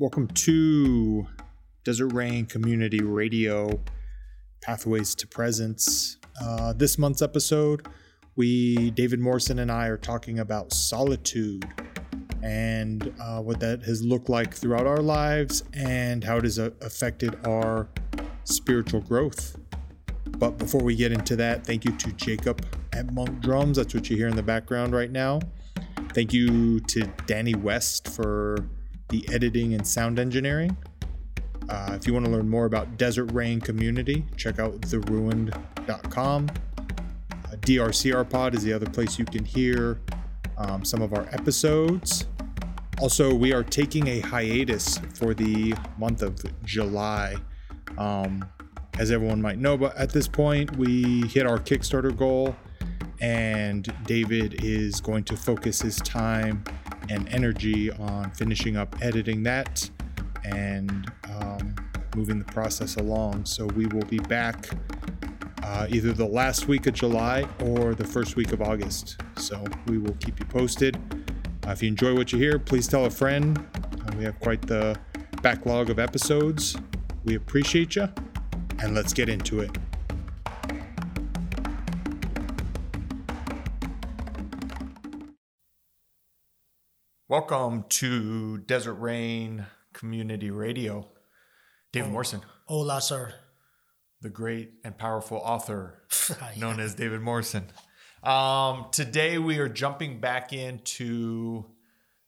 Welcome to Desert Rain Community Radio Pathways to Presence. Uh, this month's episode, we, David Morrison and I, are talking about solitude and uh, what that has looked like throughout our lives and how it has uh, affected our spiritual growth. But before we get into that, thank you to Jacob at Monk Drums. That's what you hear in the background right now. Thank you to Danny West for the editing and sound engineering. Uh, if you want to learn more about Desert Rain Community, check out theruined.com. Uh, DRCR Pod is the other place you can hear um, some of our episodes. Also, we are taking a hiatus for the month of July. Um, as everyone might know, but at this point, we hit our Kickstarter goal, and David is going to focus his time and energy on finishing up editing that and um, moving the process along. So we will be back uh, either the last week of July or the first week of August. So we will keep you posted. Uh, if you enjoy what you hear, please tell a friend. Uh, we have quite the backlog of episodes. We appreciate you, and let's get into it. Welcome to Desert Rain Community Radio. David Morrison, Hola, sir. the great and powerful author known as David Morrison. Um, today we are jumping back into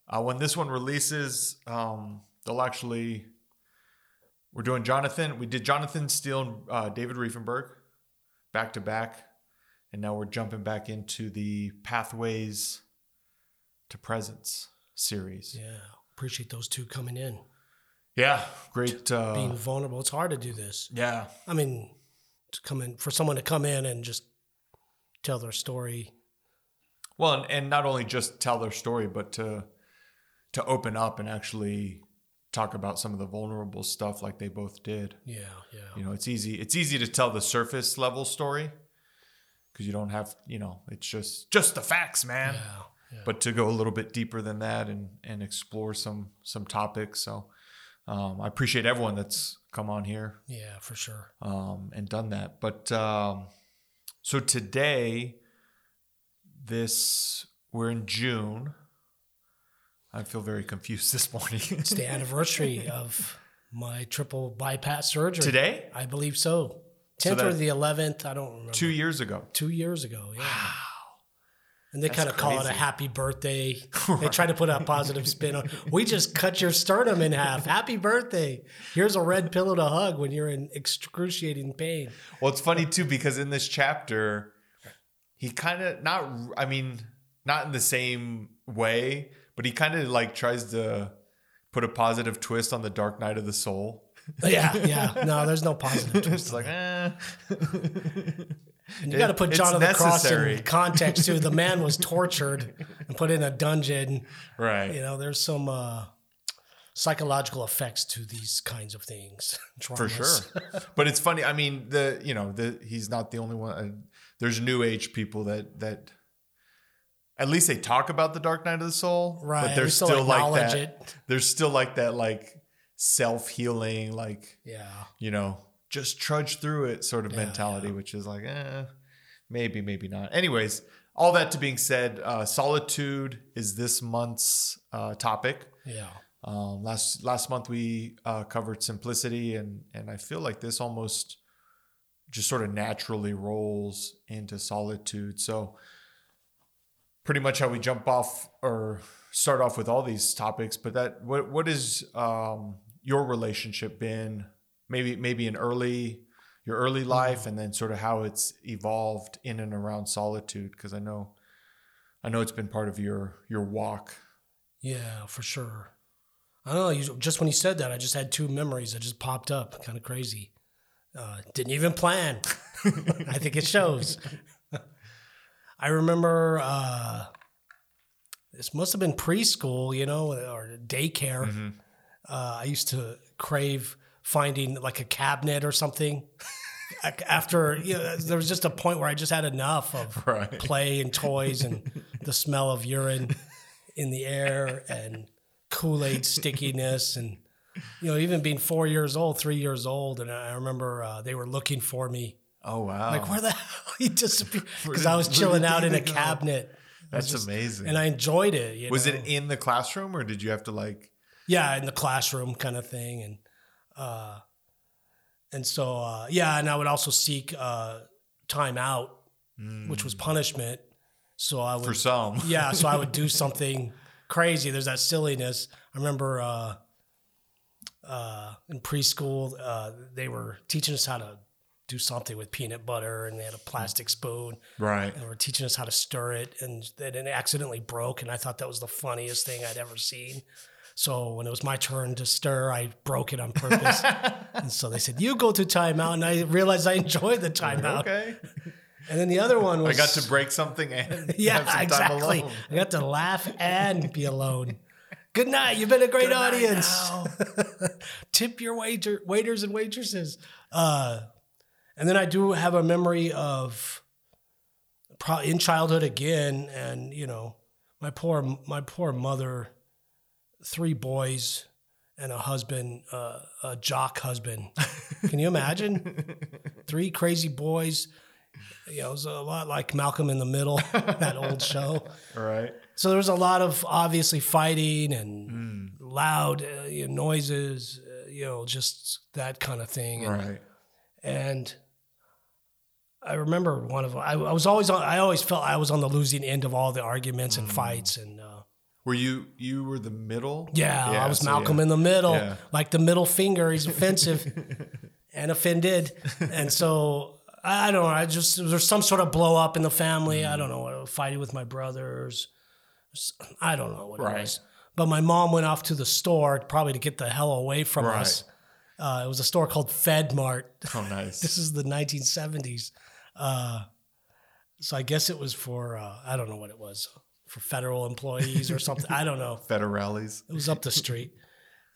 uh, when this one releases. Um, they'll actually we're doing Jonathan. We did Jonathan Steele and uh, David Riefenberg back to back, and now we're jumping back into the Pathways to Presence series. Yeah, appreciate those two coming in, Yeah, great. Uh, being vulnerable. It's hard to do this. yeah, I mean, to come in for someone to come in and just tell their story. Well, and, and not only just tell their story, but to to open up and actually talk about some of the vulnerable stuff like they both did. Yeah, yeah, You know, it's easy it's easy to tell the surface level story because you don't have, you know, it's just just the facts, man. yeah, yeah. But to go a little bit deeper than that and and explore some some topics. So um, I appreciate everyone that's come on here yeah, for sure. um, and done that. But um, so today, this we're in June. I feel very confused this morning. It's the anniversary of my triple bypass surgery. today, I believe so. Tenth that- or the eleventh, I don't remember. two years ago. Two years ago, yeah. And they That's kind of call it a happy birthday. They try to put a positive spin on. We just cut your sternum in half. Happy birthday! Here's a red pillow to hug when you're in excruciating pain. Well, it's funny too because in this chapter, he kind of not. I mean, not in the same way, but he kind of like tries to put a positive twist on the Dark Night of the Soul. Yeah, yeah. No, there's no positive. twist it's like, eh. You got to put John of the Cross in context too. The man was tortured and put in a dungeon. right. You know, there's some uh, psychological effects to these kinds of things. for sure but it's funny i mean the you know the he's not the only one uh, there's new age people that that at least they talk about the dark night of the soul Right, but they're still still like that it. there's still like that like self-healing like Yeah. you know just trudge through it sort of Yeah, mentality which is like eh, maybe maybe not anyways all that to being said uh, solitude is this month's uh, topic Yeah. um, last last month we uh, covered simplicity, and and I feel like this almost just sort of naturally rolls into solitude. So pretty much how we jump off or start off with all these topics. But that what what is um, your relationship been? Maybe maybe in early your early life, and then sort of how it's evolved in and around solitude. Because I know I know it's been part of your your walk. Yeah, for sure. I don't know. You, just when you said that, I just had two memories that just popped up. Kind of crazy. Uh, didn't even plan. I think it shows. I remember uh, this must have been preschool, you know, or daycare. Uh, I used to crave finding like a cabinet or something. After you know, there was just a point where I just had enough of Right. play and toys and the smell of urine in the air and Kool Aid stickiness and you know, even being four years old, three years old, and I remember uh, they were looking for me. Oh wow! Like where the hell he disappeared? Because I was chilling out in a go? cabinet, That's just- amazing. and I enjoyed it. You was know? it in the classroom or did you have to like? Yeah in the classroom kind of thing and uh and so uh yeah and i would also seek uh time out which was punishment so i would Mm. For some, yeah so i would do something crazy there's that silliness i remember uh uh in preschool uh they were teaching us how to do something with peanut butter and they had a plastic spoon right? and they were teaching us how to stir it, and then it accidentally broke, and I thought that was the funniest thing I'd ever seen. So when it was my turn to stir, I broke it on purpose, and so they said, "You go to timeout," and I realized I enjoyed the timeout. Okay, And then the other one was I got to break something and yeah, have some time exactly. alone. I got to laugh and be alone. Good night. You've been a great Good audience. Tip your waiter, waiters and waitresses. Uh, and then I do have a memory of in childhood again, and you know, my poor my poor mother, three boys and a husband, uh, a jock husband. Can you imagine? three crazy boys. You know, it was a lot like Malcolm in the Middle, that old show. Right. So there was a lot of obviously fighting and loud uh, you know, noises, uh, you know, just that kind of thing. And, Right. and I remember one of I, I was always on. I always felt I was on the losing end of all the arguments and fights. And Were you you were the middle? yeah, I was so Malcolm yeah. in the middle, Yeah. like the middle finger. He's offensive and offended, and so. I don't know. I just there's some sort of blow up in the family. I don't know. Fighting with my brothers. I don't know what it was. But my mom went off to the store probably to get the hell away from Right. us. Uh, it was a store called FedMart. Oh, nice. this is the 1970s. Uh, so I guess it was for uh, I don't know what it was for federal employees or something. I don't know. Federales. It was up the street,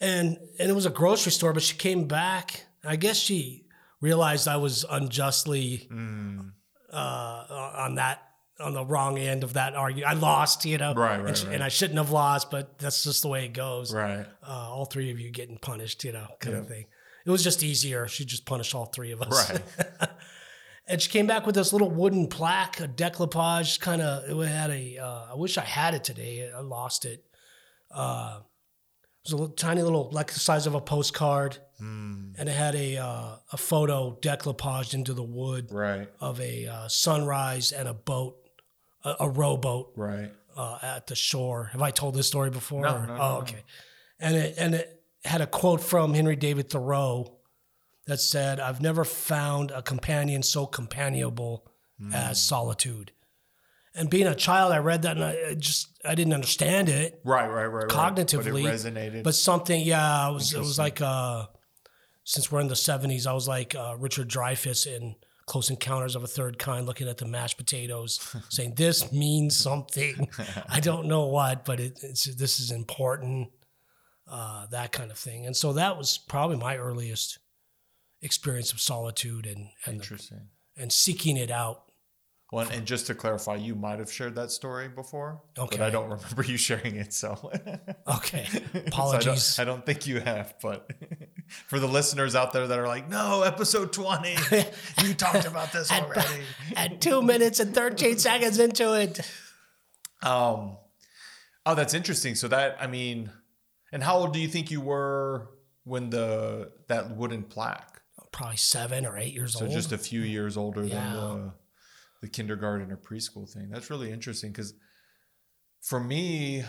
and and it was a grocery store. But she came back. I guess she realized I was unjustly Mm. uh, on that on the wrong end of that argument. I lost, you know, Right, right, and, she- right. and I shouldn't have lost, but that's just the way it goes. Right. Uh, all three of you getting punished, you know, kind of thing. It was just easier. She just punished all three of us. Right. and she came back with this little wooden plaque, a decoupage, kind of. It had a. Uh, I wish I had it today. I lost it. Uh, it was a little, tiny little, like the size of a postcard, Mm. and it had a uh, a photo decoupaged into the wood Right. of a uh, sunrise and a boat, a, a rowboat Right. uh, at the shore. Have I told this story before? No, no, no, oh, no. okay. And it and it had a quote from Henry David Thoreau that said, "I've never found a companion so companionable Hmm. as solitude." And being a child, I read that and I just I didn't understand it Right. Right. Right. right. cognitively, but it resonated. But something, yeah, it was it was like uh, since we're in the seventies, I was like uh, Richard Dreyfuss in Close Encounters of a Third Kind, looking at the mashed potatoes, saying this means something. I don't know what, but it, it's this is important, uh, that kind of thing. And so that was probably my earliest experience of solitude and and, Interesting. and seeking it out. Well, and just to clarify, you might have shared that story before, but Okay. I don't remember you sharing it. So, Okay, So I don't- apologies. I, don't, think you have, but for the listeners out there that are like, no, episode 20, you talked about this At- already. At two minutes and thirteen seconds into it. Um, oh, that's interesting. So that, I mean, and how old do you think you were when the, that wooden plaque? Probably seven or eight years So old. So just a few years older than the, the kindergarten or preschool thing. That's really interesting because for me,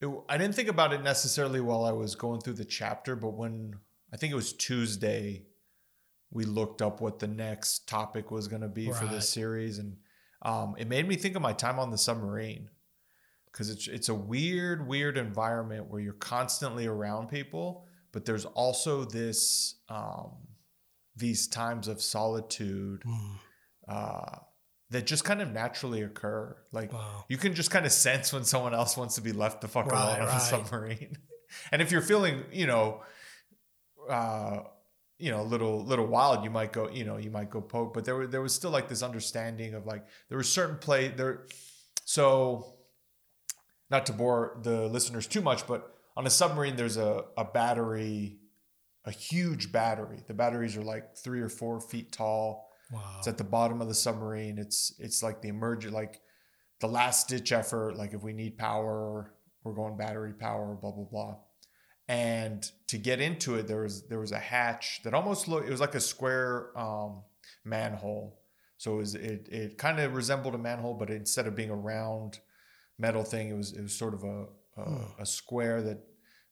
it, I didn't think about it necessarily while I was going through the chapter, but when I think it was Tuesday, we looked up what the next topic was going to be for this series, and um, it made me think of my time on the submarine because it's it's a weird, weird environment where you're constantly around people, but there's also this um, these times of solitude Mm, uh, that just kind of naturally occur. Like wow. you can just kind of sense when someone else wants to be left the fuck Right, alone on a submarine. and if you're feeling, you know, uh, you know, a little little wild, you might go, you know, you might go poke. But there were there was still like this understanding of like there was certain play there. So, not to bore the listeners too much, but on a submarine there's a, a battery a huge battery. The batteries are like three or four feet tall. Wow. it's at the bottom of the submarine. It's it's like the emergent like the last ditch effort like if we need power we're going battery power blah blah blah. And to get into it there was there was a hatch that almost looked it was like a square um, manhole. So it was it, it kind of resembled a manhole but instead of being a round metal thing it was it was sort of a a, Hmm. a square that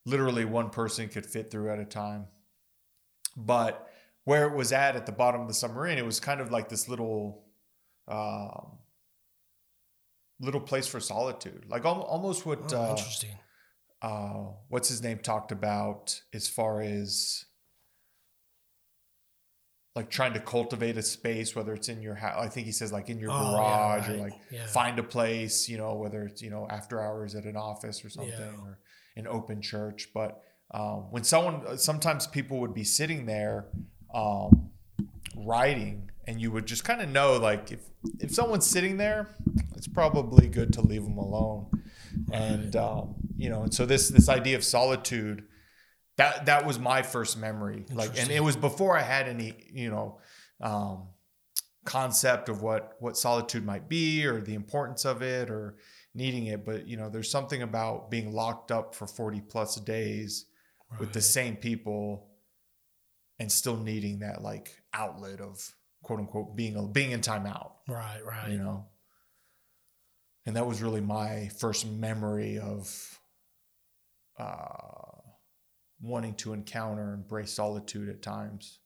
literally one person could fit through at a time but where it was at at the bottom of the submarine it was kind of like this little um, little place for solitude like al- almost what Oh, uh, interesting. uh, what's his name talked about as far as like trying to cultivate a space, whether it's in your house. I think he says like in your Oh, yeah, garage or like Yeah. find a place, you know, whether it's, you know, after hours at an office or something Yeah. or an open church. But um, when someone, sometimes people would be sitting there um, writing and you would just kind of know like if, if someone's sitting there, it's probably good to leave them alone. And, um, you know, and so this, this idea of solitude, that that was my first memory like and it was before i had any you know um concept of what what solitude might be or the importance of it or needing it but you know there's something about being locked up for 40 plus days with the same people and still needing that like outlet of quote unquote being a, being in timeout. Right, right. you know? And that was really my first memory of uh, wanting to encounter and embrace solitude at times.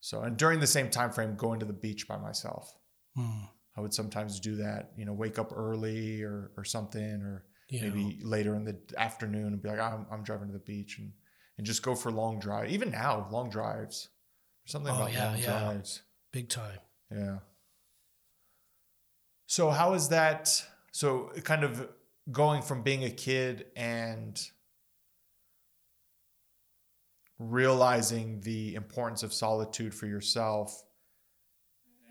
So and during the same time frame going to the beach by myself. Hmm. I would sometimes do that you know wake up early or or something or maybe later in the afternoon and be like I'm, I'm driving to the beach and and just go for long drive even now long drives there's something Oh, about yeah, long yeah. drives Big time. yeah. So how is that? So kind of going from being a kid and realizing the importance of solitude for yourself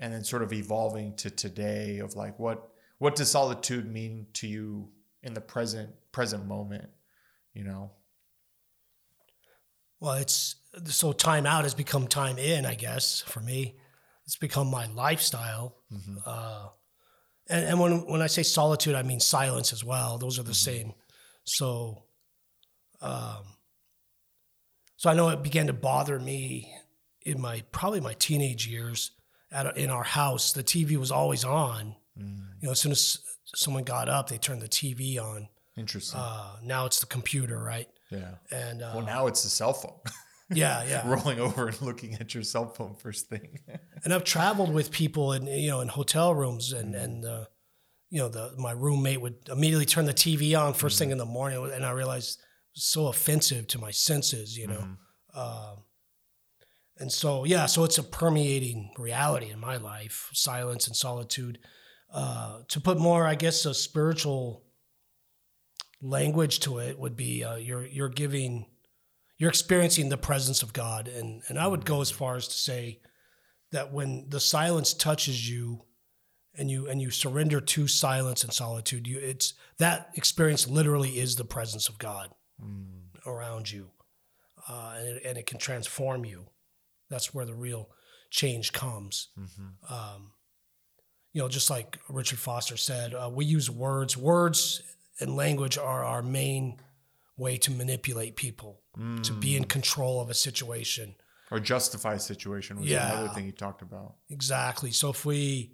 and then sort of evolving to today of like what what does solitude mean to you in the present present moment you know Well, it's so time out has become time in, I guess, for me. It's become my lifestyle. Mm-hmm. Uh, and and when, when I say solitude, I mean silence as well. Those are the same. So, um, so I know it began to bother me in my probably my teenage years. At in our house, the TV was always on. Mm, You know, as soon as someone got up, they turned the TV on. interesting. Uh, now it's the computer, right? yeah. And uh, well now it's the cell phone. Yeah, yeah. rolling over and looking at your cell phone first thing. And I've traveled with people in you know in hotel rooms and and uh, you know the my roommate would immediately turn the TV on 1st thing in the morning and I realized it was so offensive to my senses you know? Um, and so yeah so it's a permeating reality in my life silence and solitude. Uh, to put more I guess a spiritual language to it would be uh, you're you're giving you're experiencing the presence of God. And and I would go as far as to say that when the silence touches you and you and you surrender to silence and solitude you it's that experience literally is the presence of god around you uh, and, it, and it can transform you that's where the real change comes um, you know just like richard foster said uh, we use words words and language are our main way to manipulate people to be in control of a situation or justify a situation was Yeah. another thing he talked about. Exactly. So if we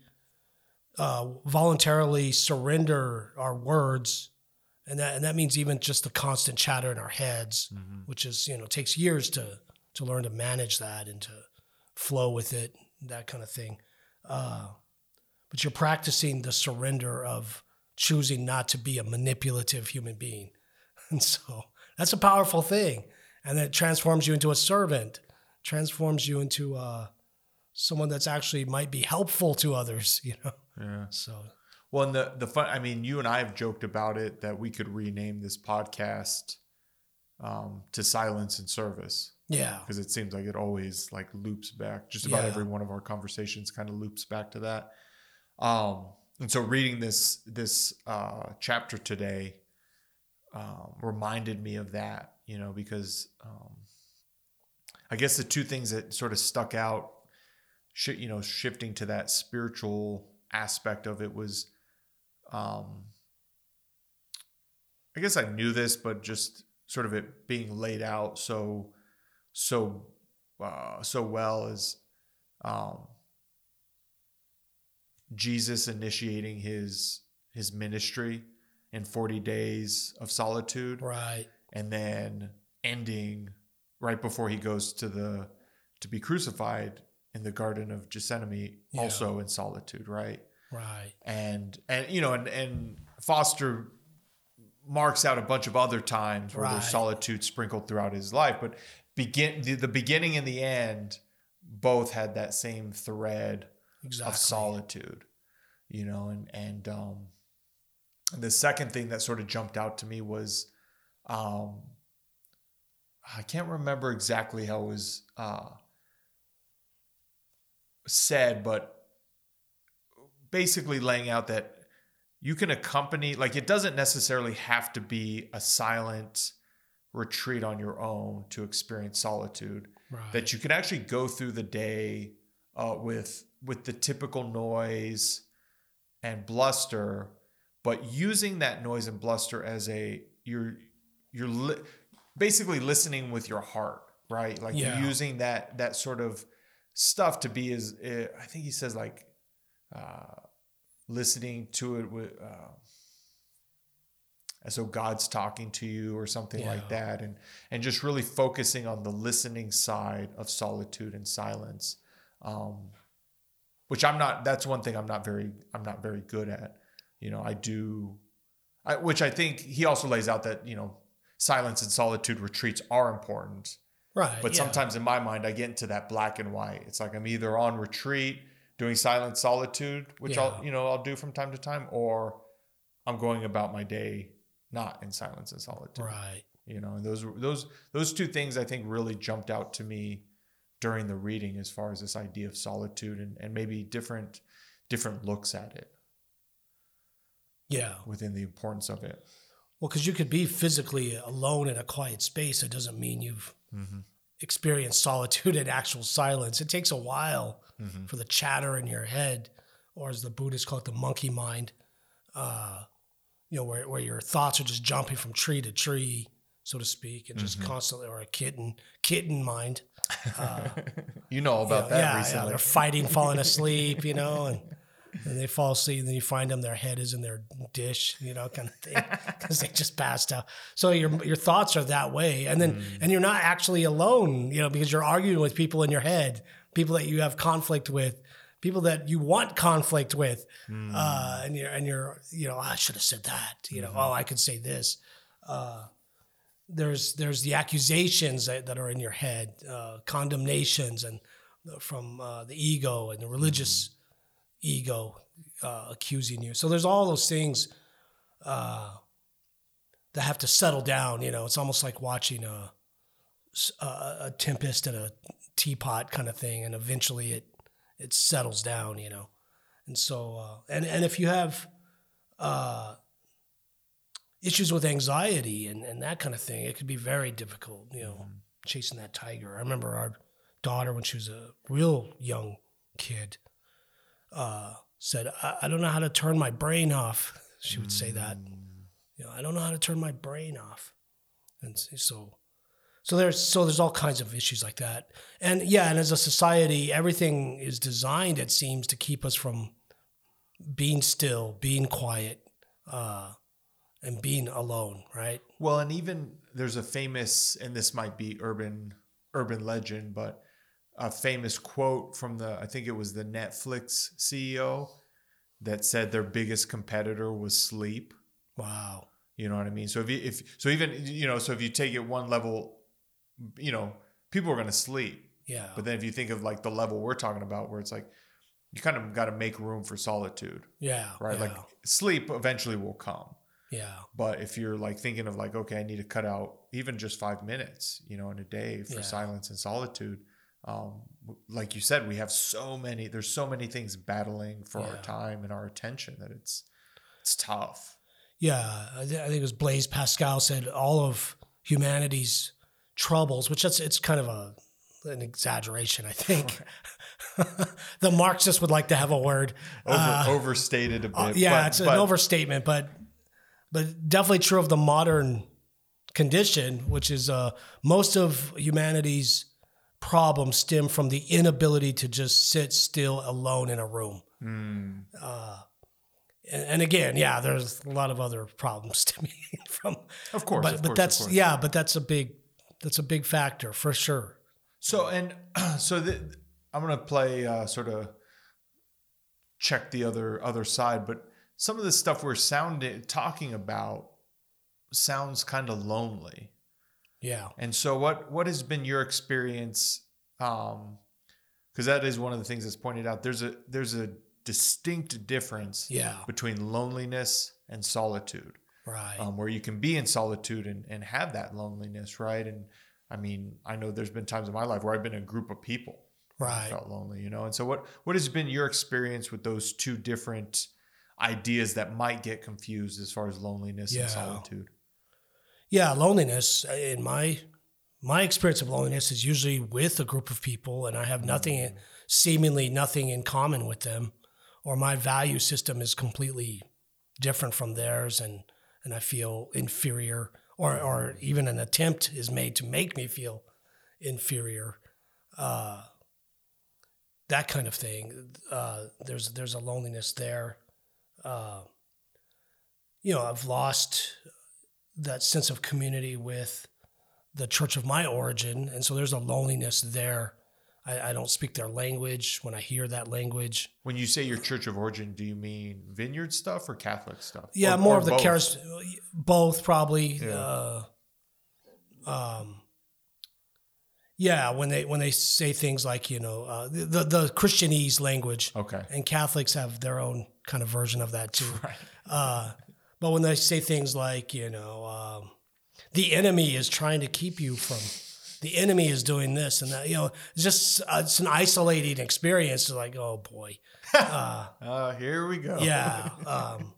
uh, voluntarily surrender our words, and that and that means even just the constant chatter in our heads, which is you know takes years to to learn to manage that and to flow with it, that kind of thing. Uh, but you're practicing the surrender of choosing not to be a manipulative human being, and so that's a powerful thing, and it transforms you into a servant, transforms you into uh, someone that's actually might be helpful to others, you know. Yeah. So Well, and the the fun. I mean, you and I have joked about it that we could rename this podcast um, to "Silence and Service" yeah, because it seems like it always like loops back. Just about Yeah. every one of our conversations kind of loops back to that. Um, and so, reading this this uh, chapter today, um, reminded me of that, you know, because um, I guess the two things that sort of stuck out, sh- you know, shifting to that spiritual aspect of it was, um, I guess I knew this, but just sort of it being laid out so, so, uh, so well is, um, Jesus initiating his his ministry in 40 days of solitude Right. and then ending right before he goes to the to be crucified in the garden of Gethsemane Yeah. also in solitude right Right. and and you know and and Foster marks out a bunch of other times where there's solitude sprinkled throughout his life but begin the, the beginning and the end both had that same thread Exactly. of solitude you know and and um the second thing that sort of jumped out to me was um i can't remember exactly how it was uh said but basically laying out that you can accompany like it doesn't necessarily have to be a silent retreat on your own to experience solitude Right. that you can actually go through the day uh, with with the typical noise and bluster, but using that noise and bluster as a you're you're li- basically listening with your heart, right? Like Yeah. using that that sort of stuff to be as uh, I think he says like uh, listening to it with. Uh, as though God's talking to you or something like that, and and just really focusing on the listening side of solitude and silence, um, which I'm not. That's one thing I'm not very I'm not very good at. You know, I do, I, which I think he also lays out that you know silence and solitude retreats are important, right. but yeah. sometimes in my mind I get into that black and white. It's like I'm either on retreat doing silent solitude, which I'll you know I'll do from time to time, or I'm going about my day not in silence and solitude Right. you know and those those those two things i think really jumped out to me during the reading as far as this idea of solitude and, and maybe different different looks at it Yeah. within the importance of it Well, because you could be physically alone in a quiet space. It doesn't mean you've experienced solitude and actual silence. It takes a while for the chatter in your head, or as the Buddhists call it, the monkey mind. Uh, you know, where, where your thoughts are just jumping from tree to tree, so to speak, and just mm-hmm. constantly, or a kitten kitten mind. Uh, you know about yeah, that yeah, recently they're fighting, falling asleep, you know, and, and they fall asleep, and then you find them, their head is in their dish, you know, kind of thing, because they just passed out. So your your thoughts are that way, and then mm. and you're not actually alone, you know, because you're arguing with people in your head, people that you have conflict with. People that you want conflict with, uh, and you're and you're you know I should have said that you know oh I could say this, there's there's the accusations that, that are in your head, uh, condemnations, and from uh, the ego and the religious ego uh, accusing you. So there's all those things uh, that have to settle down. You know, it's almost like watching a a tempest in a teapot kind of thing, and eventually it it settles down. You know, and so uh, and and if you have uh, issues with anxiety and, and that kind of thing, it could be very difficult, you know, chasing that tiger. I remember our daughter, when she was a real young kid, uh, said, I, I don't know how to turn my brain off. She would say that. You know, I don't know how to turn my brain off. And so so there's so there's all kinds of issues like that. And yeah, and as a society, everything is designed, it seems, to keep us from being still, being quiet, uh, and being alone, right? Well, and even there's a famous, and this might be urban urban legend, but a famous quote from the I think it was the Netflix CEO that said their biggest competitor was sleep. Wow. You know what I mean? So if you, if so even you know so if you take it one level, you know people are going to sleep. Yeah. But then if you think of like the level we're talking about, where it's like you kind of got to make room for solitude, yeah. right? Yeah. Like sleep eventually will come. yeah. But if you're like thinking of like, okay, I need to cut out even just five minutes, you know, in a day for Yeah. silence and solitude. Um, like you said, we have so many. There's so many things battling for our time and our attention that it's it's tough. Yeah, I think it was Blaise Pascal said all of humanity's troubles, which that's it's kind of a an exaggeration, I think. the Marxists would like to have a word. Over, Uh, overstated a bit. uh, yeah, but- it's an overstatement, but but definitely true of the modern condition, which is uh, most of humanity's problems stem from the inability to just sit still alone in a room. Hmm. Uh, and, and again, yeah, there's a lot of other problems stemming from. Of course, but of but course, that's yeah, but that's a big that's a big factor for sure. So and so the, I'm gonna play uh, sort of check the other other side, but some of the stuff we're sounding talking about sounds kind of lonely. Yeah, And so what what has been your experience? Um, because that is one of the things that's pointed out. There's a there's a distinct difference yeah, between loneliness and solitude. Right. um, where you can be in solitude and, and have that loneliness, right? And I mean, I know there's been times in my life where I've been in a group of people, Right. felt lonely, you know. And so, what what has been your experience with those two different ideas that might get confused as far as loneliness Yeah. and solitude? Yeah, loneliness. uh, In my my experience of loneliness is usually with a group of people, and I have nothing, seemingly nothing in common with them, or my value system is completely different from theirs, and and I feel inferior, or or even an attempt is made to make me feel inferior. Uh, that kind of thing. Uh, there's there's a loneliness there. Uh, you know, I've lost that sense of community with the church of my origin. And so there's a loneliness there. I, I don't speak their language. When I hear that language, When you say your church of origin, do you mean vineyard stuff or Catholic stuff? yeah, Or- more or of the both? charis, both probably. Yeah. Uh, um, yeah, when they when they say things like you know uh, the, the the Christianese language, Okay. and Catholics have their own kind of version of that too. Right. Uh, but when they say things like, you know, um, the enemy is trying to keep you from, the enemy is doing this and that, you know, it's just uh, it's an isolating experience. It's like, oh boy, uh, Uh, here we go. yeah, um,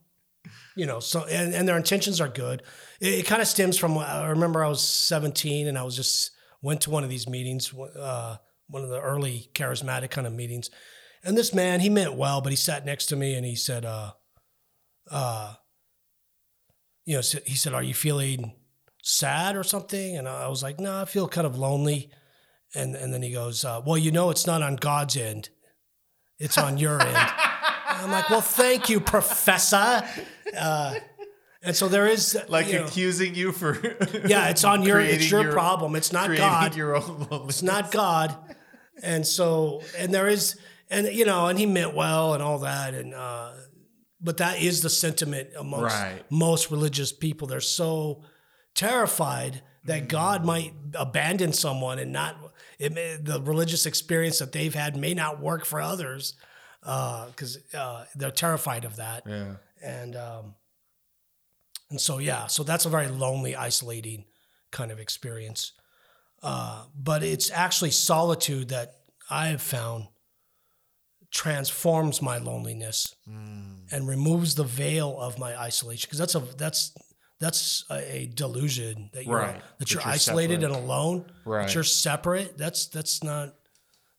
you know. So and, and their intentions are good. It, it kind of stems from. I remember I was 17 and I was just went to one of these meetings, uh, one of the early charismatic kind of meetings, and this man he meant well, but he sat next to me and he said, uh, uh, you know, he said, "Are you feeling sad or something?" And I was like, "No, I feel kind of lonely." And and then he goes, uh, "Well, you know, it's not on God's end; it's on your end." And I'm like, "Well, thank you, Professor." Uh, and so there is Like you know, accusing you for yeah, it's on your it's creating your, problem. It's not God. your own loneliness. It's not God. And so, and there is, and you know, and he meant well and all that. And, uh, but that is the sentiment amongst Right. most religious people. They're so terrified that God might abandon someone and not, it may, the religious experience that they've had may not work for others because uh, they're terrified of that Yeah. and um, and so yeah, so that's a very lonely, isolating kind of experience. Uh, but it's actually solitude that I have found transforms my loneliness and removes the veil of my isolation because that's a that's that's a, a delusion that you're Right. that That you're, you're isolated separate. and alone Right. that you're separate that's that's not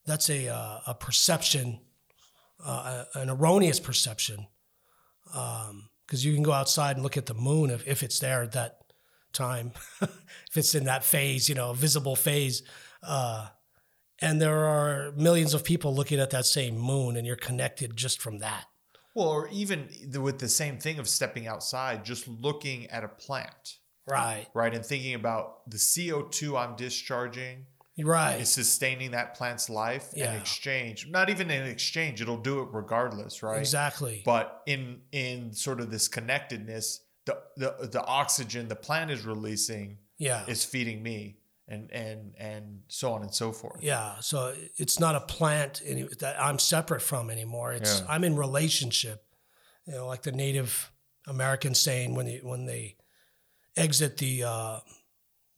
that's a uh, a perception uh, an erroneous perception because you can go outside and look at the moon if, if it's there at that time, if it's in that phase, you know, visible phase. Uh, and there are millions of people looking at that same moon, and you're connected just from that. Well, or even the, with the same thing of stepping outside, just looking at a plant, Right. right? And thinking about the CO2 I'm discharging Right. is sustaining that plant's life in exchange. Not even in exchange, it'll do it regardless, right? Exactly. But in in sort of this connectedness, the the, the oxygen the plant is releasing yeah. is feeding me and and and so on and so forth. Yeah, so it's not a plant any, that I'm separate from anymore. It's Yeah. I'm in relationship. You know, like the Native American saying when they when they exit the uh,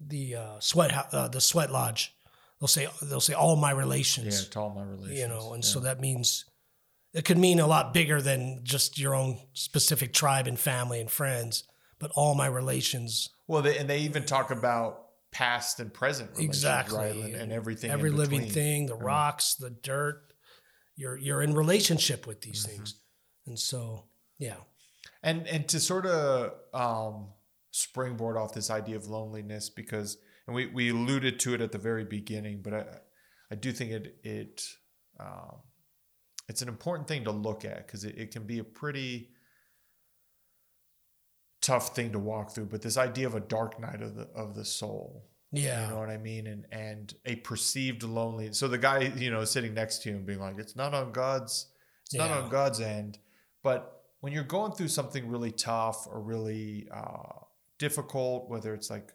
the uh, sweat uh, the sweat lodge, they'll say they'll say all my Yeah, relations. to all my relations. you know, and yeah. so that means it could mean a lot bigger than just your own specific tribe and family and friends. but all my relations Well, they, and they even talk about past and present exactly right? And, and everything, every in living thing the rocks the dirt you're you're in relationship with these Mm-hmm. things. And so yeah. And and to sort of um, springboard off this idea of loneliness because and we we alluded to it at the very beginning but i i do think it it um, it's an important thing to look at because it, it can be a pretty tough thing to walk through but this idea of a dark night of the of the soul yeah you know what I mean? And and a perceived loneliness. So the guy, you know, sitting next to him being like, it's not on God's, it's not on God's end. But when you're going through something really tough or really uh, difficult, whether it's like,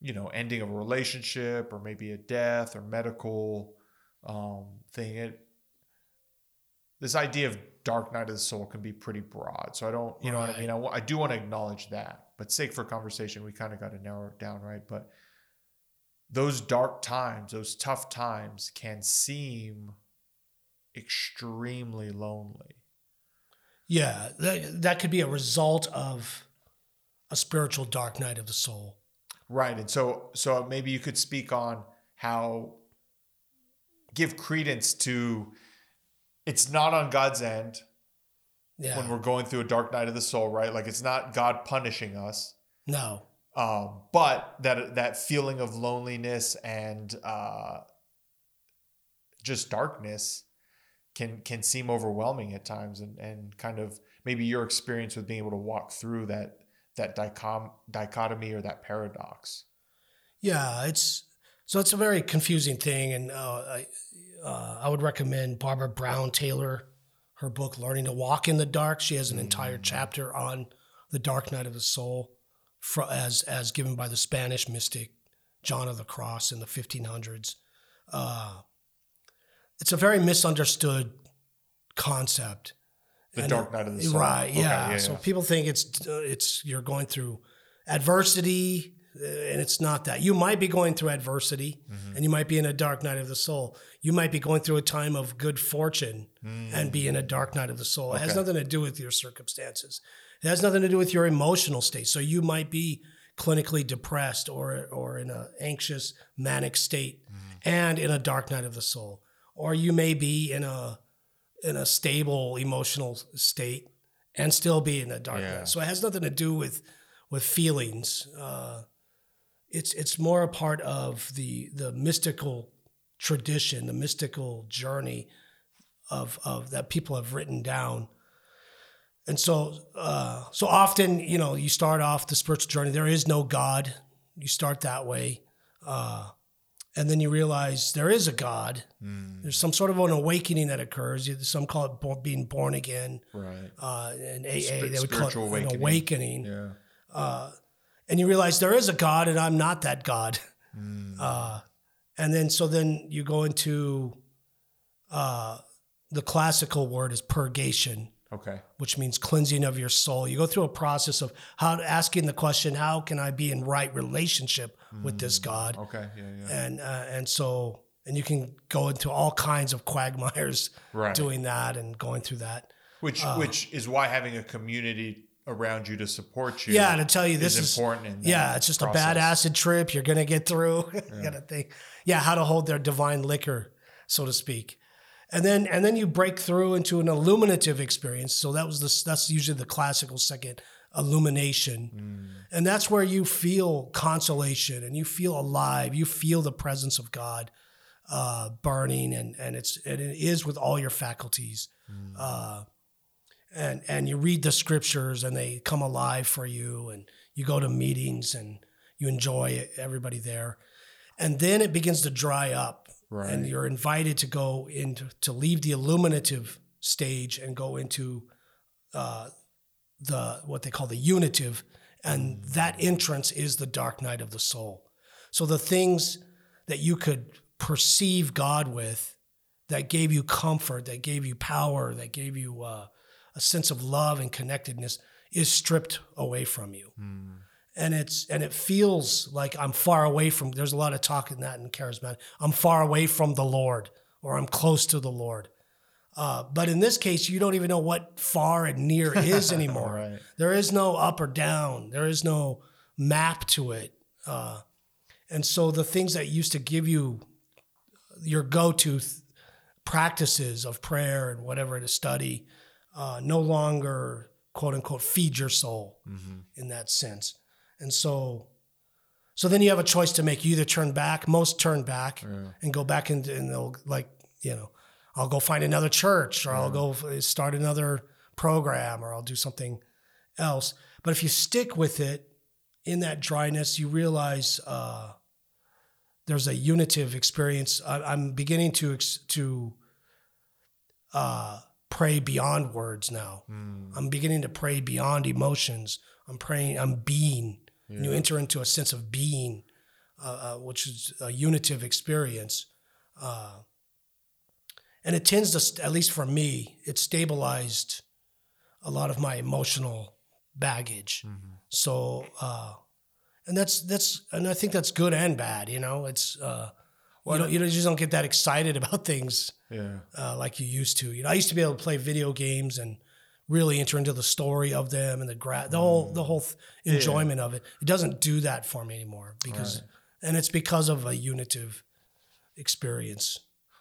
you know, ending of a relationship or maybe a death or medical um, thing, it this idea of dark night of the soul can be pretty broad. So I don't, you know what I mean? I, I do want to acknowledge that, but sake for conversation, we kind of got to narrow it down, right? But those dark times, those tough times can seem extremely lonely. yeah that, that could be a result of a spiritual dark night of the soul Right. And so so maybe you could speak on how give credence to it's not on God's end yeah when we're going through a dark night of the soul, right? Like it's not God punishing us. no Um, but that that feeling of loneliness and uh, just darkness can can seem overwhelming at times, and and kind of maybe your experience with being able to walk through that that dichom- dichotomy or that paradox. Yeah, it's so it's a very confusing thing, and uh, I uh, I would recommend Barbara Brown Taylor, her book "Learning to Walk in the Dark." She has an entire chapter on the dark night of the soul, as as given by the Spanish mystic John of the Cross in the 1500s. Uh, it's a very misunderstood concept. The And dark night of the soul. Right. Okay, Yeah. so yeah. people think it's it's you're going through adversity, and it's not that. You might be going through adversity, Mm-hmm. and you might be in a dark night of the soul. You might be going through a time of good fortune and be in a dark night of the soul. It has. Nothing to do with your circumstances. It has nothing to do with your emotional state. So you might be clinically depressed or or in an anxious manic state Mm-hmm. and in a dark night of the soul or you may be in a in a stable emotional state and still be in a dark Yeah. night so it has nothing to do with with feelings uh, it's it's more a part of the the mystical tradition the mystical journey of of that people have written down. And so uh, so often you know you start off the spiritual journey there is no god. You start that way uh, and then you realize there is a god. There's some sort of an awakening that occurs. Some call it bo- being born again. Right. uh, in AA Spir- they would call it spiritual an awakening. awakening. Yeah. uh, and you realize there is a God and I'm not that God. Mm. Uh, and then so then you go into uh, the classical word is purgation, Okay. which means cleansing of your soul. You go through a process of how asking the question, how can I be in right relationship with this God? Okay. Yeah. Yeah. And uh, and so and you can go into all kinds of quagmires Right. doing that and going through that. Which which is why having a community around you to support you. Yeah, to tell you this is is important. Yeah, it's just a bad acid trip. You're gonna get through. kind of thing. Yeah, how to hold their divine liquor, so to speak, and then and then you break through into an illuminative experience. So that was the that's usually the classical second illumination, Mm. and that's where you feel consolation and you feel alive. You feel the presence of God uh, burning, and and it's and it is with all your faculties. Mm. Uh, and and you read the scriptures and they come alive for you and you go to meetings and you enjoy everybody there. And then it begins to dry up Right. and you're invited to go into to leave the illuminative stage and go into uh, the what they call the unitive. And that entrance is the dark night of the soul. So the things that you could perceive god with that gave you comfort that gave you power that gave you uh, a sense of love and connectedness is stripped away from you and it's and it feels like i'm far away from there's a lot of talk in that in charismatic i'm far away from the lord or i'm close to the lord Uh, but in this case, you don't even know what far and near is anymore. Right. There is no up or down. There is no map to it. Uh, and so the things that used to give you your go-to th- practices of prayer and whatever to study uh, no longer quote unquote feed your soul in that sense. And so, so then you have a choice to make. You either turn back, most turn back and go back into, and they'll like, you know, I'll go find another church or I'll go start another program or I'll do something else. But if you stick with it in that dryness, you realize uh, there's a unitive experience. I, I'm beginning to ex- to uh, pray beyond words now. I'm beginning to pray beyond emotions. I'm praying. I'm being. And you enter into a sense of being, uh, uh, which is a unitive experience. Uh, and it tends to, st- at least for me, it stabilized a lot of my emotional baggage. So, uh, and that's that's, and I think that's good and bad. You know, it's uh, you don't you just don't get that excited about things Yeah. uh, like you used to. You know, I used to be able to play video games and really enter into the story of them and the gra- the whole the whole th- enjoyment of it. It doesn't do that for me anymore because, and it's because of a unitive experience.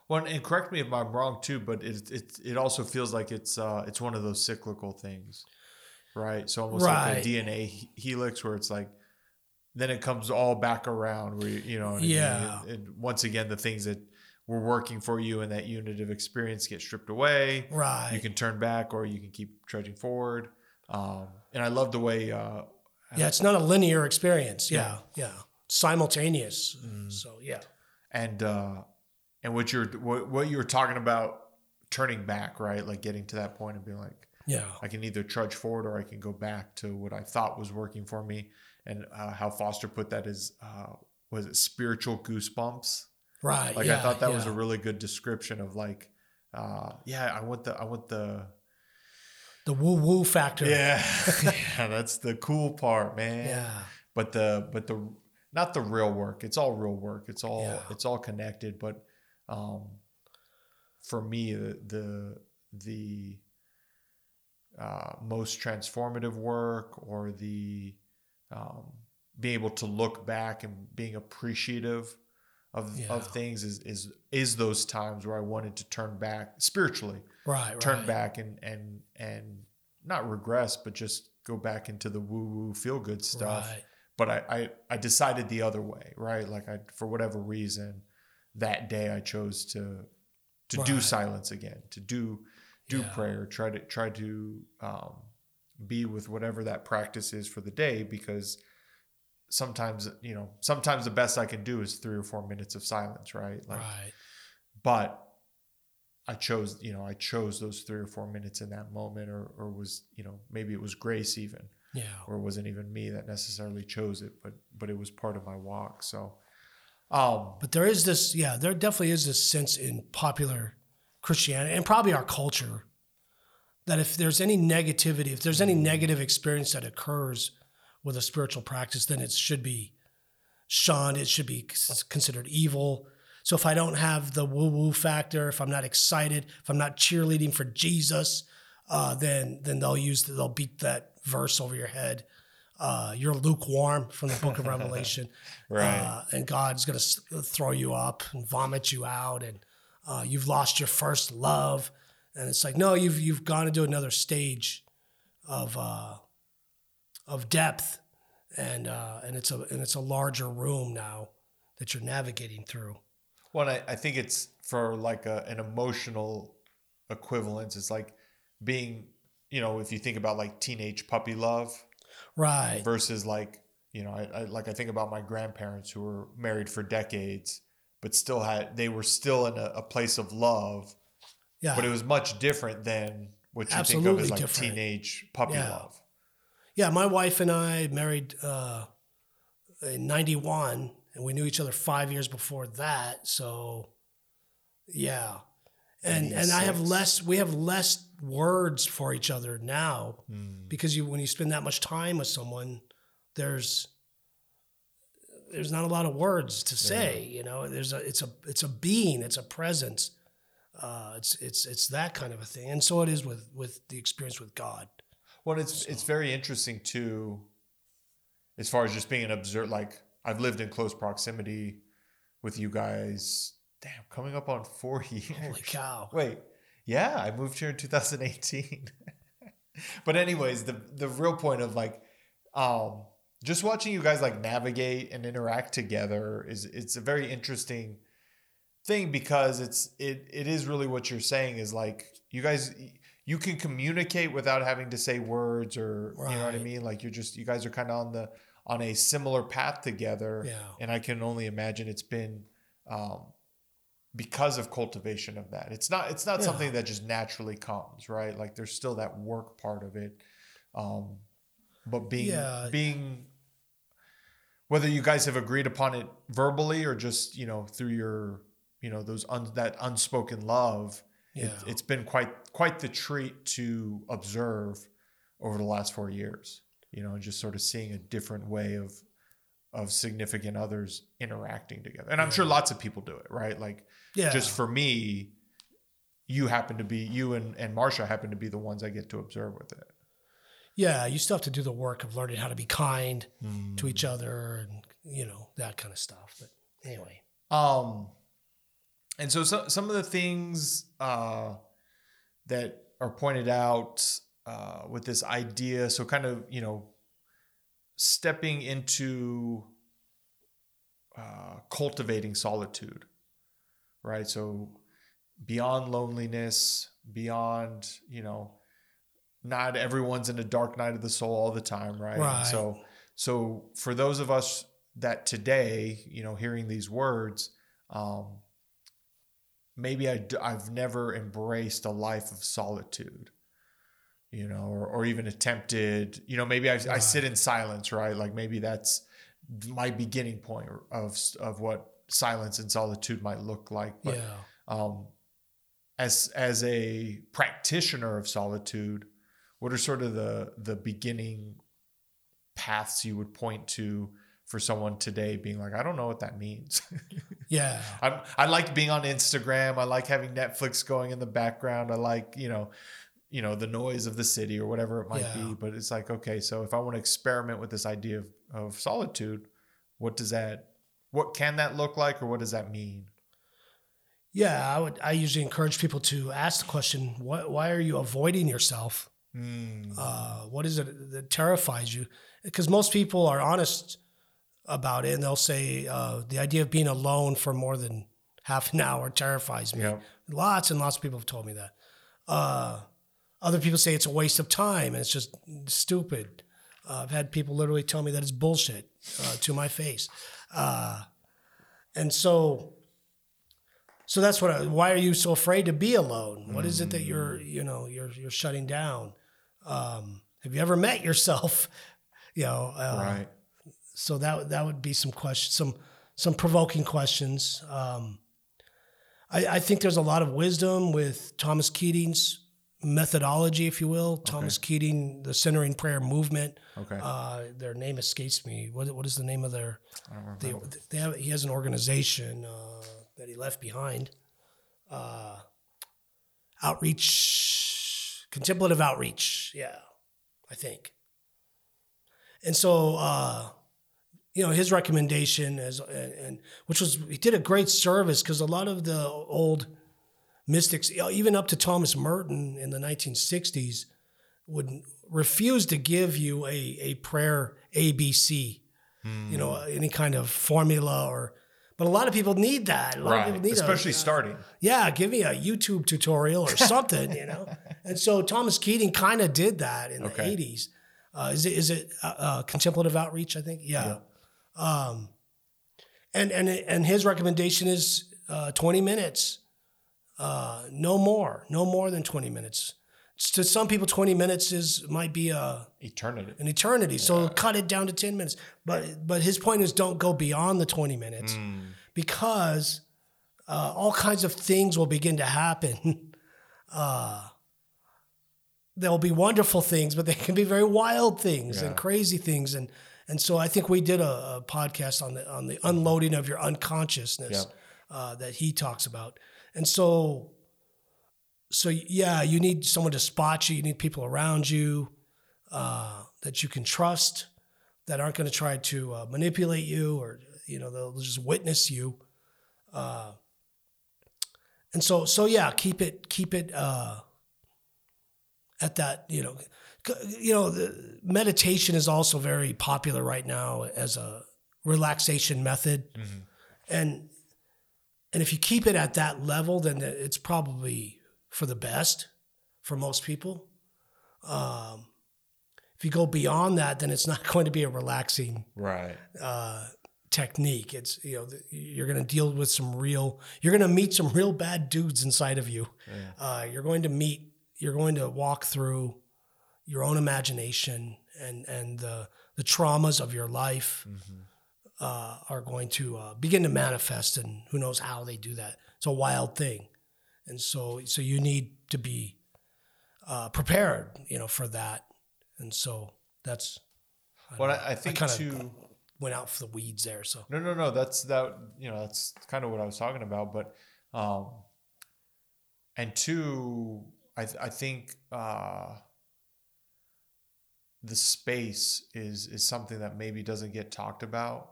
Well, and correct me if I'm wrong too, but it it it also feels like it's uh it's one of those cyclical things, right? So almost like Right. a DNA helix where it's like then it comes all back around where you, you know what I mean? Yeah. Once again the things that were working for you in that unitive experience get stripped away. Right. You can turn back or you can keep trudging forward. Um, and I love the way uh, Yeah, it's not a linear experience. Yeah, yeah, simultaneous. So yeah, and uh and what you're what, what you were talking about turning back right like getting to that point and being like yeah, i can either trudge forward or i can go back to what i thought was working for me and uh, how Foster put that is uh was it spiritual goosebumps right. like yeah, i thought that was a really good description of like uh yeah i want the i want the the woo woo factor. yeah yeah that's the cool part man yeah, but the but the not the real work it's all real work it's all Yeah. it's all connected but um for me the the the uh, most transformative work or the um, being able to look back and being appreciative of, Yeah. of things is, is is those times where I wanted to turn back spiritually right, turn right. back and and and not regress, but just go back into the woo woo feel good stuff. Right. But I, I I decided the other way, right? Like I for whatever reason, that day I chose to to do silence again, to do do Yeah. prayer, try to try to um, be with whatever that practice is for the day, because sometimes you know sometimes the best I can do is three or four minutes of silence, right? Like right. but I chose, you know, I chose those three or four minutes in that moment, or, or was, you know, maybe it was grace even, Yeah. or it wasn't even me that necessarily chose it, but, but it was part of my walk. So, um, But there is this, yeah, there definitely is this sense in popular Christianity and probably our culture that if there's any negativity, if there's any negative experience that occurs with a spiritual practice, then it should be shunned. It should be considered evil. So if I don't have the woo woo factor, if I'm not excited, if I'm not cheerleading for Jesus, uh, then then they'll use they'll beat that verse over your head. Uh, you're lukewarm from the Book of Revelation, Right. Uh, and God's gonna throw you up and vomit you out, and uh, you've lost your first love. And it's like, no, you've you've gone into another stage of uh, of depth, and uh, and it's a and it's a larger room now that you're navigating through. well, I, I think it's for like a, an emotional equivalence. It's like being, you know, if you think about like teenage puppy love, Right. versus like you know I, I like I think about my grandparents who were married for decades but still had they were still in a, a place of love Yeah. but it was much different than what you think of as like different. teenage puppy Yeah. love yeah. My wife and I married uh, in '91, and we knew each other five years before that. So, yeah. And and I have less. We have less words for each other now Hmm. because you when you spend that much time with someone, there's there's not a lot of words to say. You know, there's a it's a it's a being, it's a presence. Uh, it's it's it's that kind of a thing, and so it is with with the experience with God. Well, it's it's very interesting too, as far as just being an observer. Like I've lived in close proximity with you guys. Damn, coming up on four years. Holy cow! Wait, yeah, I moved here in 2018. but anyways, the the real point of like, um, just watching you guys like navigate and interact together is it's a very interesting thing because it's it it is really what you're saying is like you guys you can communicate without having to say words or you know what I mean like you're just you guys are kind of on the on a similar path together Yeah. and I can only imagine it's been um because of cultivation of that it's not it's not Yeah. something that just naturally comes right like there's still that work part of it um but being Yeah. being whether you guys have agreed upon it verbally or just you know through your you know those un, that unspoken love Yeah. it, it's been quite quite the treat to observe over the last four years you know just sort of seeing a different way of of significant others interacting together and i'm sure lots of people do it right like yeah. just for me you happen to be you and and marsha happen to be the ones i get to observe with it yeah. You still have to do the work of learning how to be kind Mm. to each other, and you know that kind of stuff. But anyway, Um, and so, so some of the things uh, that are pointed out uh, with this idea, so kind of you know, stepping into uh, cultivating solitude, right? So beyond loneliness, beyond you know, not everyone's in a dark night of the soul all the time, right? Right. So, so for those of us that today, you know, hearing these words, um, maybe I, d- I've never embraced a life of solitude, you know, or, or even attempted, you know, maybe I, I sit in silence, right? Like maybe that's my beginning point of, of what silence and solitude might look like. But, yeah. um, as, as a practitioner of solitude, what are sort of the, the beginning paths you would point to for someone today being like, I don't know what that means. Yeah. I'm, I like being on Instagram. I like having Netflix going in the background. I like, you know, you know, the noise of the city or whatever it might Yeah. be. But it's like, okay, so if I want to experiment with this idea of, of solitude, what does that, what can that look like or what does that mean? Yeah, I would. I usually encourage people to ask the question: What? Why are you avoiding yourself? Mm, Uh, what is it that terrifies you? Because most people are honest about it, and they'll say uh, the idea of being alone for more than half an hour terrifies me. Yeah. Lots and lots of people have told me that. Uh, other people say it's a waste of time and it's just stupid. Uh, I've had people literally tell me that it's bullshit uh, to my face, uh, and so. So that's what. I, why are you so afraid to be alone? What is it that you're, you know, you're you're shutting down? Um, have you ever met yourself? You know, uh, right. So that that would be some questions, some some provoking questions. Um, I, I think there's a lot of wisdom with Thomas Keating's methodology, if you will. Thomas Keating, the centering prayer movement. Okay. Uh, their name escapes me. What what is the name of their? I don't They, remember. they have, he has an organization uh, that he left behind. Uh, outreach, contemplative outreach. Yeah, I think. And so, uh, you know, his recommendation is, and, and which was he did a great service because a lot of the old mystics, even up to Thomas Merton in the 1960s, would refuse to give you a a prayer ABC, you know, any kind of formula or. But a lot of people need that. A right. need a- Especially starting. yeah, give me a YouTube tutorial or something, you know. And so Thomas Keating kind of did that in Okay. the eighties. Uh, is it is it uh, uh, contemplative outreach? I think. Yeah. Um, and and and his recommendation is uh, twenty minutes, uh, no more, no more than twenty minutes. To some people, twenty minutes is might be a Eternity. an eternity. So cut it down to 10 minutes. But but his point is don't go beyond the 20 minutes Mm. because uh, all kinds of things will begin to happen. uh, there'll be wonderful things, but they can be very wild things Yeah. and crazy things. And and so I think we did a, a podcast on the on the unloading of your unconsciousness Yep. uh, that he talks about. And so so yeah, you need someone to spot you. You need people around you uh, that you can trust, that aren't going to try to uh, manipulate you, or you know they'll just witness you. Uh, and so, so yeah, keep it, keep it uh, at that. You know, you know, the meditation is also very popular right now as a relaxation method, and and if you keep it at that level, then it's probably for the best for most people. Um, if you go beyond that, then it's not going to be a relaxing Right. uh, technique. It's you know you're going to deal with some real. You're going to meet some real bad dudes inside of you. Uh, you're going to meet. You're going to walk through your own imagination and and the the traumas of your life uh, are going to uh, begin to manifest, and who knows how they do that. It's a wild thing, and so so you need to be uh, prepared, you know, for that. And so that's Well, I, I think kinda- too. went out for the weeds there. So No, no, no. That's that. You know, that's kind of what I was talking about. But, um, and two, I th- I think uh, the space is is something that maybe doesn't get talked about.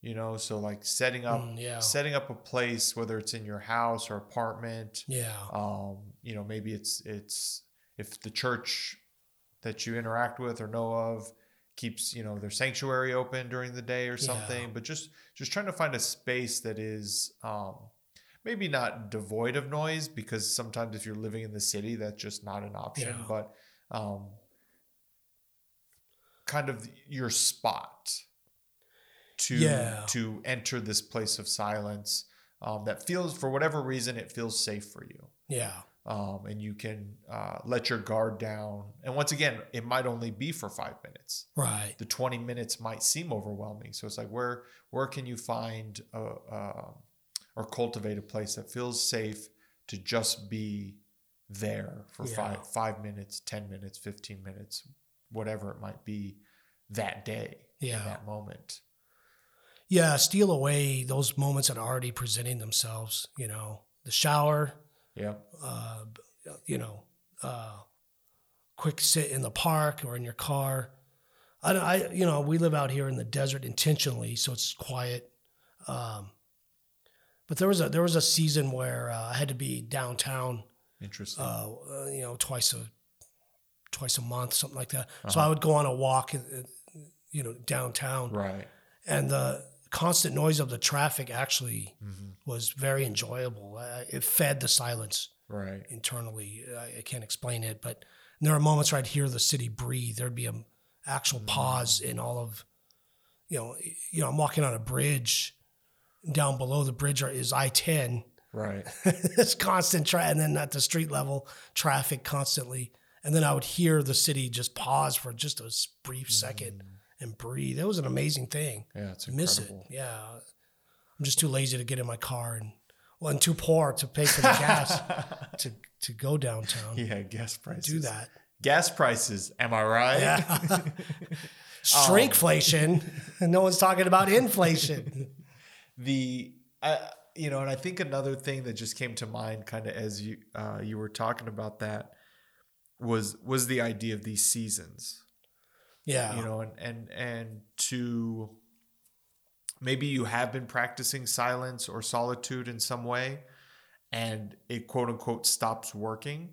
You know, so like setting up Mm, yeah. setting up a place, whether it's in your house or apartment. yeah, Um, you know, maybe it's it's if the church that you interact with or know of keeps you know their sanctuary open during the day or Yeah. something but just just trying to find a space that is um maybe not devoid of noise because sometimes if you're living in the city that's just not an option Yeah. but um kind of your spot to Yeah. to enter this place of silence um, that feels for whatever reason it feels safe for you yeah, um, and you can uh, let your guard down. And once again, it might only be for five minutes. right, The twenty minutes might seem overwhelming. So it's like where where can you find a, uh, or cultivate a place that feels safe to just be there for Yeah. five five minutes, ten minutes, fifteen minutes, whatever it might be that day Yeah. in that moment. yeah. Steal away those moments that are already presenting themselves. You know, the shower. Yeah. Uh, you know, uh, quick sit in the park or in your car. I, I, you know, we live out here in the desert intentionally, so it's quiet. Um, but there was a there was a season where uh, I had to be downtown Interesting. uh, uh, you know, twice a twice a month, something like that. So Uh-huh. I would go on a walk, you know, downtown, right. and the constant noise of the traffic actually hmm was very enjoyable. Uh, it fed the silence Right. internally. I, I can't explain it, but there are moments where I'd hear the city breathe. There'd be an actual pause in all of, you know, you know, I'm walking on a bridge. Down below the bridge is I ten. Right. it's constant tra- and then at the street level traffic constantly and then i would hear the city just pause for just a brief second and breathe That was an amazing thing Yeah. It's miss it incredible. yeah i'm just too lazy to get in my car and well and too poor to pay for the gas to to go downtown Yeah. Gas prices. do that gas prices. Am I right? yeah shrinkflation no one's talking about inflation the I you know, and I think another thing that just came to mind, kind of as you uh, you were talking about that, was was the idea of these seasons. Yeah You know, and and and to maybe you have been practicing silence or solitude in some way, and it quote unquote stops working.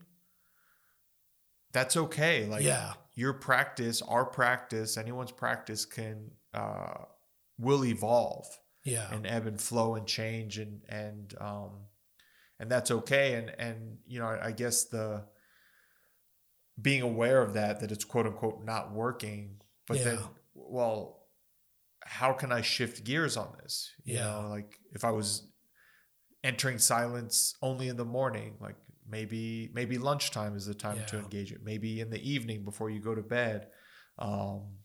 That's okay. Like yeah your practice, our practice, anyone's practice can uh, will evolve yeah and ebb and flow and change and and um and that's okay and and you know I, I guess the being aware of that that it's quote unquote not working but then well how can I shift gears on this? You Yeah. know like if I was entering silence only in the morning like maybe maybe lunchtime is the time to engage it. Maybe in the evening before you go to bed. Um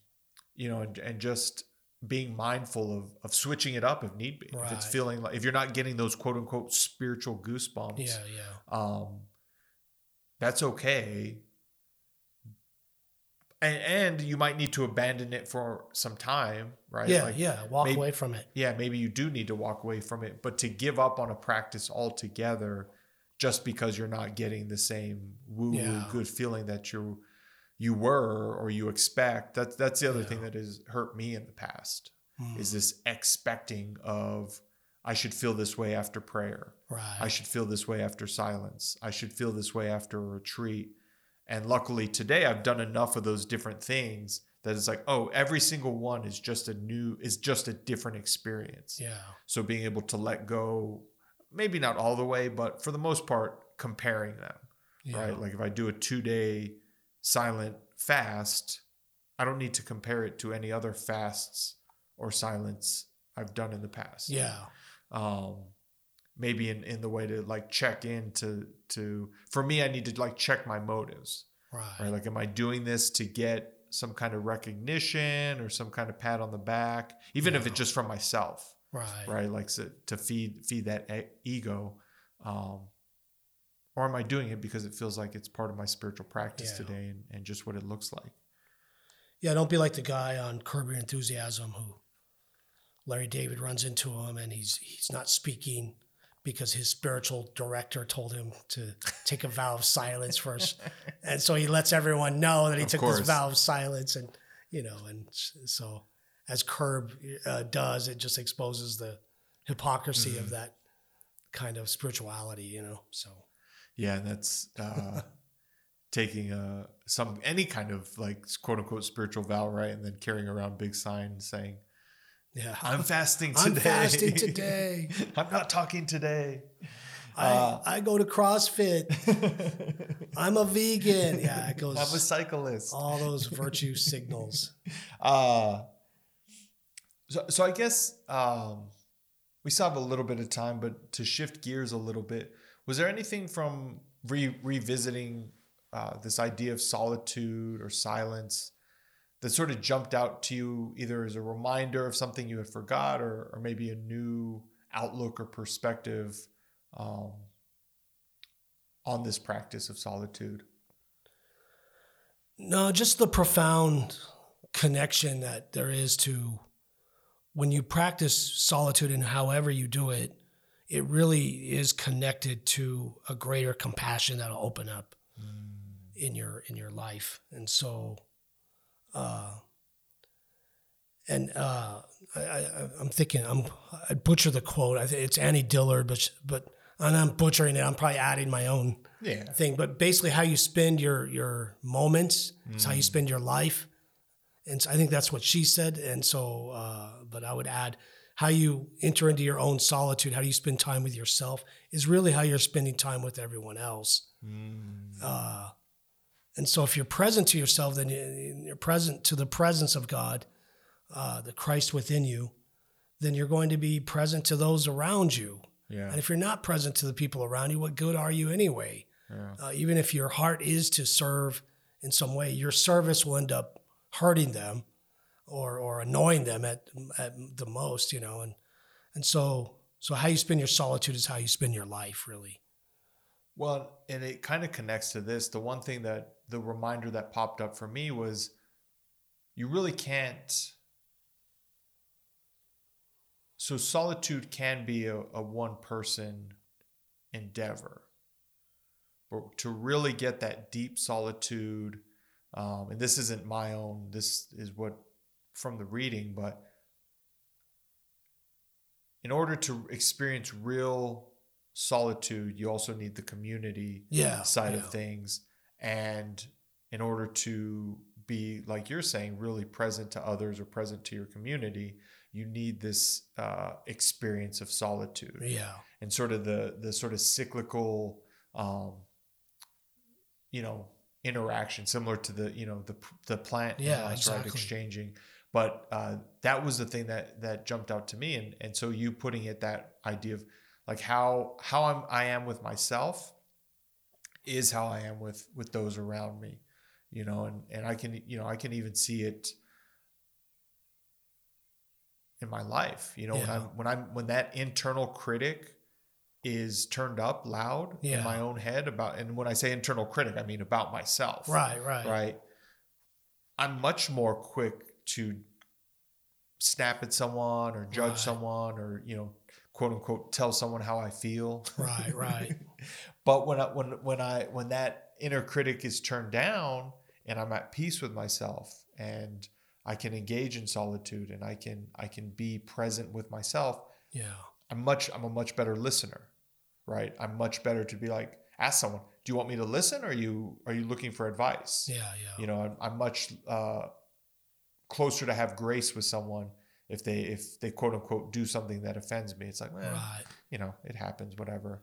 you know and, and just being mindful of of switching it up if need be. If it's feeling like if you're not getting those quote unquote spiritual goosebumps yeah yeah. um that's okay and and you might need to abandon it for some time right yeah Like, yeah walk maybe- away from it yeah maybe you do need to walk away from it but to give up on a practice altogether just because you're not getting the same woo woo Yeah. good feeling that you you were or you expect. That's that's the other thing that has hurt me in the past Mm, is this expecting of I should feel this way after prayer. right. I should feel this way after silence. I should feel this way after a retreat. And luckily today I've done enough of those different things that it's like, oh, every single one is just a new is just a different experience. yeah. So being able to let go, maybe not all the way, but for the most part, comparing them. Yeah. Right. Like if I do a two day silent fast, I don't need to compare it to any other fasts or silence I've done in the past Yeah. um maybe in in the way to like check in to to for me i need to like check my motives. Right. right. Like am i doing this to get some kind of recognition or some kind of pat on the back even if it's just from myself? Right. right? Like so, to feed feed that e- ego um or am i doing it because it feels like it's part of my spiritual practice Yeah. today and, and just what it looks like? Yeah, don't be like the guy on Curb Your Enthusiasm who Larry David runs into him and he's he's not speaking because his spiritual director told him to take a vow of silence first. And so he lets everyone know that he Of took course. this vow of silence and you know, and so as Curb uh, does, it just exposes the hypocrisy Mm-hmm. of that kind of spirituality, you know. So Yeah, and that's uh, taking a some any kind of like quote unquote spiritual vow, right? And then carrying around big signs saying, yeah, "I'm fasting today. I'm fasting today. I'm not talking today." I, Uh, I go to CrossFit. I'm a vegan. Yeah, it goes I'm a cyclist. all those virtue signals. Uh, so, so I guess um, we still have a little bit of time, but to shift gears a little bit, was there anything from re- revisiting uh, this idea of solitude or silence that sort of jumped out to you, either as a reminder of something you had forgot, or, or maybe a new outlook or perspective um, on this practice of solitude? No, just the profound connection that there is to when you practice solitude and however you do it, it really is connected to a greater compassion that'll open up in your in your life. And so uh and uh, I, I, I'm thinking I'm I butcher the quote. I think it's Annie Dillard, but but and I'm butchering it. I'm probably adding my own Yeah. thing, but basically how you spend your your moments is how you spend your life, and so I think that's what she said. And so, uh, but I would add how you enter into your own solitude, how do you spend time with yourself, is really how you're spending time with everyone else. Uh, and so, if you're present to yourself, then you- you're present to the presence of God, uh, the Christ within you. Then you're going to be present to those around you. Yeah. And if you're not present to the people around you, what good are you anyway? Yeah. Uh, even if your heart is to serve in some way, your service will end up hurting them or, or annoying them at, at the most, you know. And, and so, so how you spend your solitude is how you spend your life, really. Well, and it kind of connects to this. The one thing that the reminder that popped up for me was you really can't. So, solitude can be a, a one person endeavor. But to really get that deep solitude, um, and this isn't my own, this is what from the reading, but in order to experience real solitude, you also need the community Yeah. side yeah. of things. And in order to be, like you're saying, really present to others or present to your community, you need this uh, experience of solitude Yeah. and sort of the the sort of cyclical, um, you know, interaction similar to the you know the the plant Yeah, house, right exchanging. But uh, that was the thing that that jumped out to me, and and so you putting it that idea of like how how I'm I am with myself is how I am with with those around me, you know, and and I can you know I can even see it in my life, you know, when I'm when I'm when that internal critic is turned up loud Yeah. in my own head about and when I say internal critic, I mean about myself. Right, right. Right. I'm much more quick to snap at someone or judge Right. someone or, you know, quote unquote tell someone how I feel. Right, right. but when I, when when I when that inner critic is turned down and I'm at peace with myself and I can engage in solitude and I can I can be present with myself. Yeah. I'm much I'm a much better listener, right? I'm much better to be like ask someone, do you want me to listen or are you are you looking for advice? Yeah. Yeah. You know, I'm, I'm much uh, closer to have grace with someone if they if they quote unquote do something that offends me. It's like, eh, right. you know, it happens, whatever.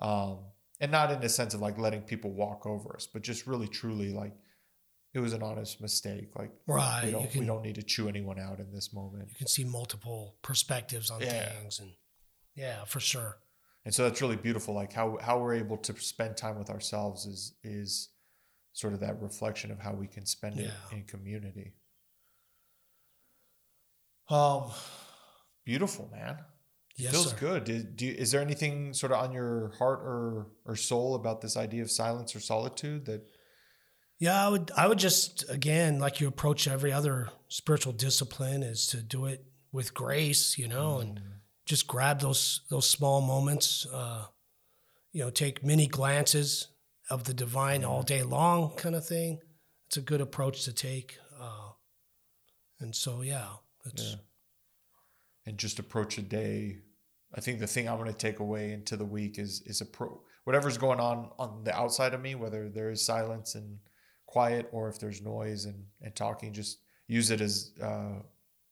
Um, and not in the sense of like letting people walk over us, but just really truly like it was an honest mistake. Like Right. we don't can we don't need to chew anyone out in this moment. you can see multiple perspectives on Yeah. things and yeah, for sure. And so that's really beautiful. Like how how we're able to spend time with ourselves is is sort of that reflection of how we can spend it in community. Um, beautiful, man. Yes, Feels sir. good. Do, do is there anything sort of on your heart or or soul about this idea of silence or solitude that? Yeah, I would I would just again, like you approach every other spiritual discipline is to do it with grace, you know, and Mm. just grab those those small moments, uh, you know, take many glances of the divine all day long kind of thing. It's a good approach to take. Uh, and so yeah, it's Yeah. and just approach a day. I think the thing I'm going to take away into the week is is a pro whatever's going on on the outside of me, whether there is silence and quiet or if there's noise and and talking. Just use it as uh,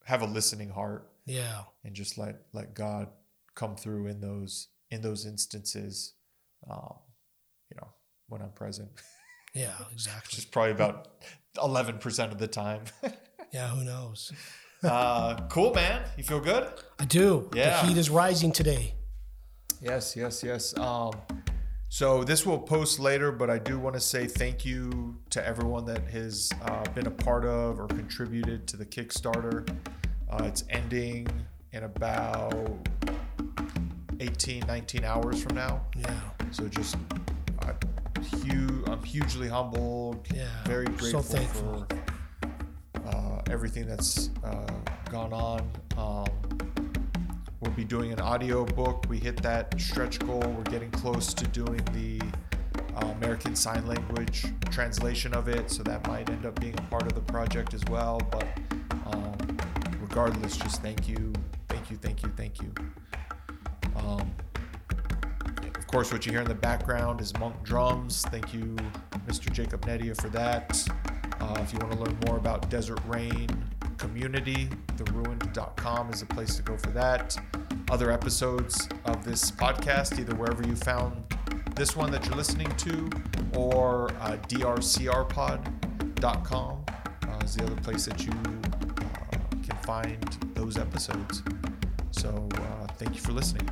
have a listening heart yeah. and just let let God come through in those in those instances. Um, you know when I'm present, Yeah, which exactly. is probably about eleven percent of the time. Yeah, who knows? Uh, cool, man. You feel good? I do. Yeah. The heat is rising today. Yes, yes, yes. Um, so this will post later, but I do want to say thank you to everyone that has uh, been a part of or contributed to the Kickstarter. Uh, it's ending in about 18, 19 hours from now. Yeah. So just uh, hu- I'm hugely humbled, Yeah, very so grateful thankful. for everything that's uh, gone on. Um, we'll be doing an audio book. We hit that stretch goal. We're getting close to doing the uh, American Sign Language translation of it, so that might end up being a part of the project as well. But um, regardless, just thank you, thank you, thank you, thank you. Um, of course, what you hear in the background is monk drums. Thank you, Mr. Jacob Nedia, for that. Uh, if you want to learn more about Desert Rain Community, theruined.com is a place to go for that. Other episodes of this podcast, either wherever you found this one that you're listening to or uh, drcrpod.com uh, is the other place that you uh, can find those episodes. So uh, thank you for listening.